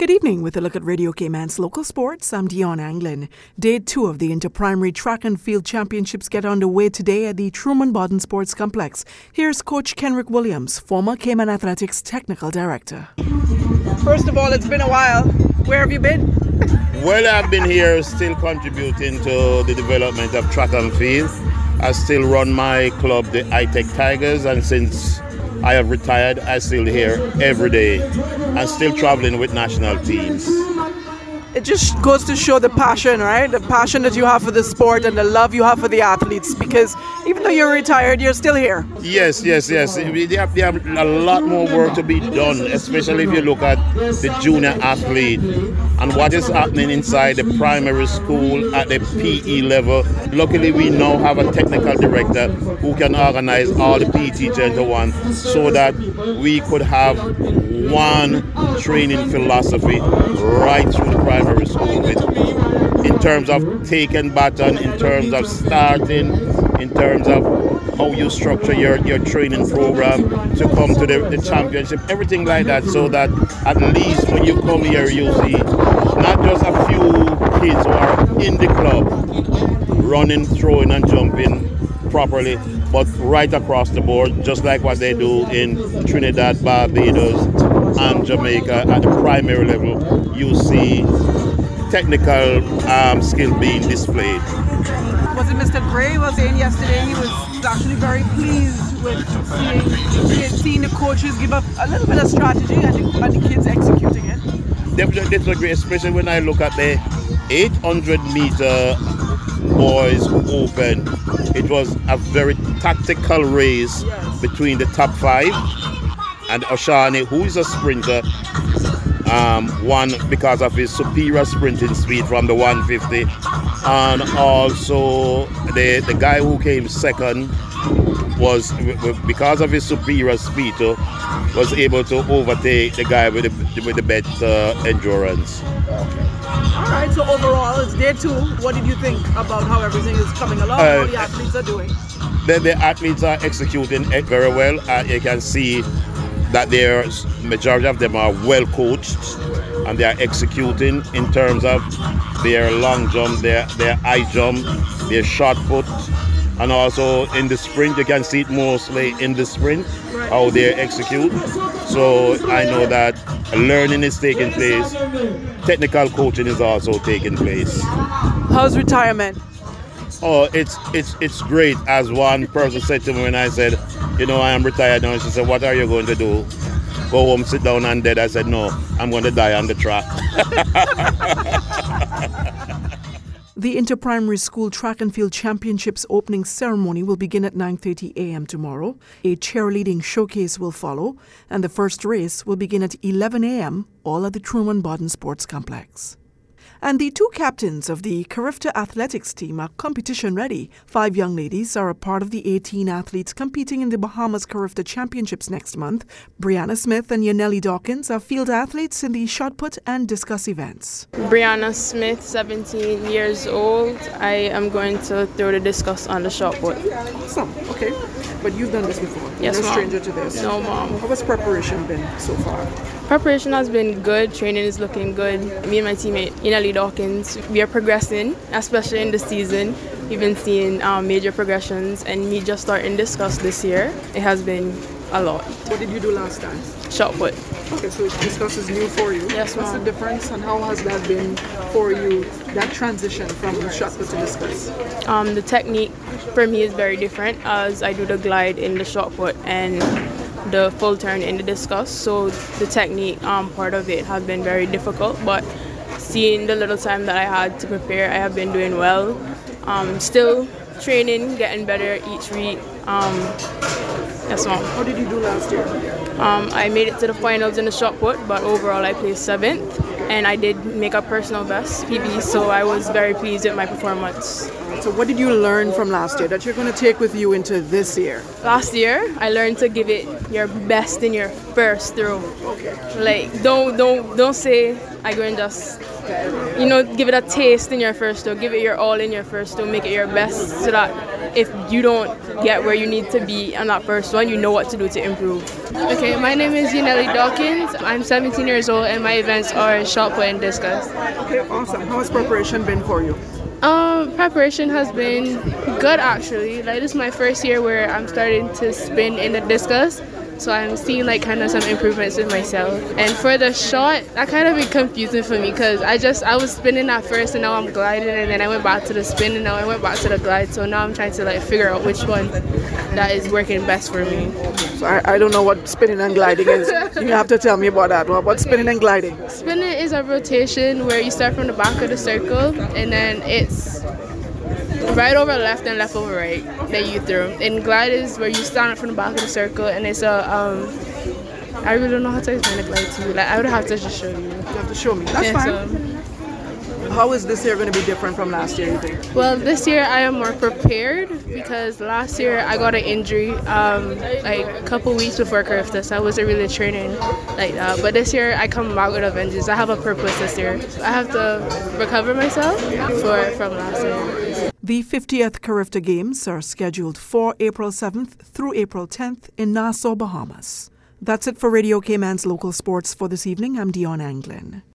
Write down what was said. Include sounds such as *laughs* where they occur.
Good evening with a look at Radio Cayman's local sports. I'm Dion Anglin. Day two of the Interprimary Track and Field Championships get underway today at the Truman Bodden Sports Complex. Here's Coach Kenrick Williams, former Cayman Athletics Technical Director. First of all, it's been a while. Where have you been? *laughs* well, I've been here still contributing to the development of track and field. I still run my club, the iTech Tigers, and since I have retired. I still here every day and still traveling with national teams it just goes to show the passion, right? The passion that you have for the sport and the love you have for the athletes. Because even though you're retired, you're still here. Yes, yes, yes. They have, they have a lot more work to be done, especially if you look at the junior athlete and what is happening inside the primary school at the PE level. Luckily, we now have a technical director who can organize all the PE teachers into one so that we could have one training philosophy right through the primary school with, in terms of taking baton, in terms of starting, in terms of how you structure your, your training program to come to the, the championship, everything like that, so that at least when you come here, you see not just a few kids who are in the club running, throwing, and jumping properly, but right across the board, just like what they do in Trinidad, Barbados, and Jamaica at the primary level, you see technical um, skill being displayed. Was it Mr. Gray was saying yesterday he was actually very pleased with seeing, seeing the coaches give up a little bit of strategy and the, and the kids executing it? Definitely disagree, especially when I look at the 800 meter boys open. It was a very tactical race yes. between the top five and Oshani, who is a sprinter, um, one because of his superior sprinting speed from the 150, and also the the guy who came second was because of his superior speed uh, was able to overtake the guy with the with the better endurance. All right. So overall, it's day two. What did you think about how everything is coming along? Uh, how the athletes are doing? The, the athletes are executing it very well. Uh, you can see that their majority of them are well coached and they are executing in terms of their long jump, their their high jump, their shot put, and also in the sprint you can see it mostly in the sprint how they execute. So I know that learning is taking place, technical coaching is also taking place. How's retirement? Oh, it's it's it's great. As one person said to me when I said, you know, I am retired now. She said, what are you going to do? Go home, sit down and dead. I said, no, I'm going to die on the track. *laughs* The Interprimary School Track and Field Championships opening ceremony will begin at 9:30 a.m. tomorrow. A cheerleading showcase will follow, and the first race will begin at 11 a.m. all at the Truman Bodden Sports Complex. And the two captains of the Carifta athletics team are competition ready. Five young ladies are a part of the 18 athletes competing in the Bahamas Carifta Championships next month. Brianna Smith and Yaneli Dawkins are field athletes in the shot put and discus events. Brianna Smith, 17 years old. I am going to throw the discus on the shot put. Awesome. Okay. But you've done this before. Yes, You're no stranger to this. No, mom. How has preparation been so far? Preparation has been good. Training is looking good. Me and my teammate, Yaneli Dawkins, we are progressing, especially in the season. We've been seeing um, major progressions, and me just starting discus this year, it has been a lot. What did you do last time? Shot put. Okay, so discus is new for you. Yes, What's the difference, and how has that been for you? That transition from shot put to discus. Um, the technique for me is very different, as I do the glide in the shot put and the full turn in the discus. So the technique um, part of it has been very difficult, but seeing the little time that I had to prepare, I have been doing well. Um, still training, getting better each week. Um, yes, ma'am. How did you do last year? Um, I made it to the finals in the shot put, but overall I placed seventh, and I did make a personal best PB, so I was very pleased with my performance. So, what did you learn from last year that you're going to take with you into this year? Last year, I learned to give it your best in your first throw. Okay. Like, don't don't don't say I go and just you know give it a taste in your first throw. Give it your all in your first throw. Make it your best so that if you don't get where you need to be on that first one, you know what to do to improve. Okay, my name is Yaneli Dawkins. I'm 17 years old and my events are shot put and discus. Okay, awesome. How has preparation been for you? Um, preparation has been good actually. Like this is my first year where I'm starting to spin in the discus. So I'm seeing like kind of some improvements in myself. And for the shot, that kind of be confusing for me because I just I was spinning at first and now I'm gliding and then I went back to the spin and now I went back to the glide. So now I'm trying to like figure out which one that is working best for me. So I, I don't know what spinning and gliding is. you have to tell me about that. What, what's spinning and gliding? Spinning is a rotation where you start from the back of the circle and then it's right over left and left over right that you throw. And glide is where you stand up from the back of the circle and it's a um I really don't know how to explain the glide to you. Like I would have to just show you. You have to show me. That's fine. so- How is this year going to be different from last year, you think? Well, this year I am more prepared because last year I got an injury um, like a couple weeks before Carifta. I wasn't really training like that. But this year I come back with a vengeance. I have a purpose this year. I have to recover myself for from last year. The 50th Carifta Games are scheduled for April 7th through April 10th in Nassau, Bahamas. That's it for Radio Cayman's local sports for this evening. I'm Dion Anglin.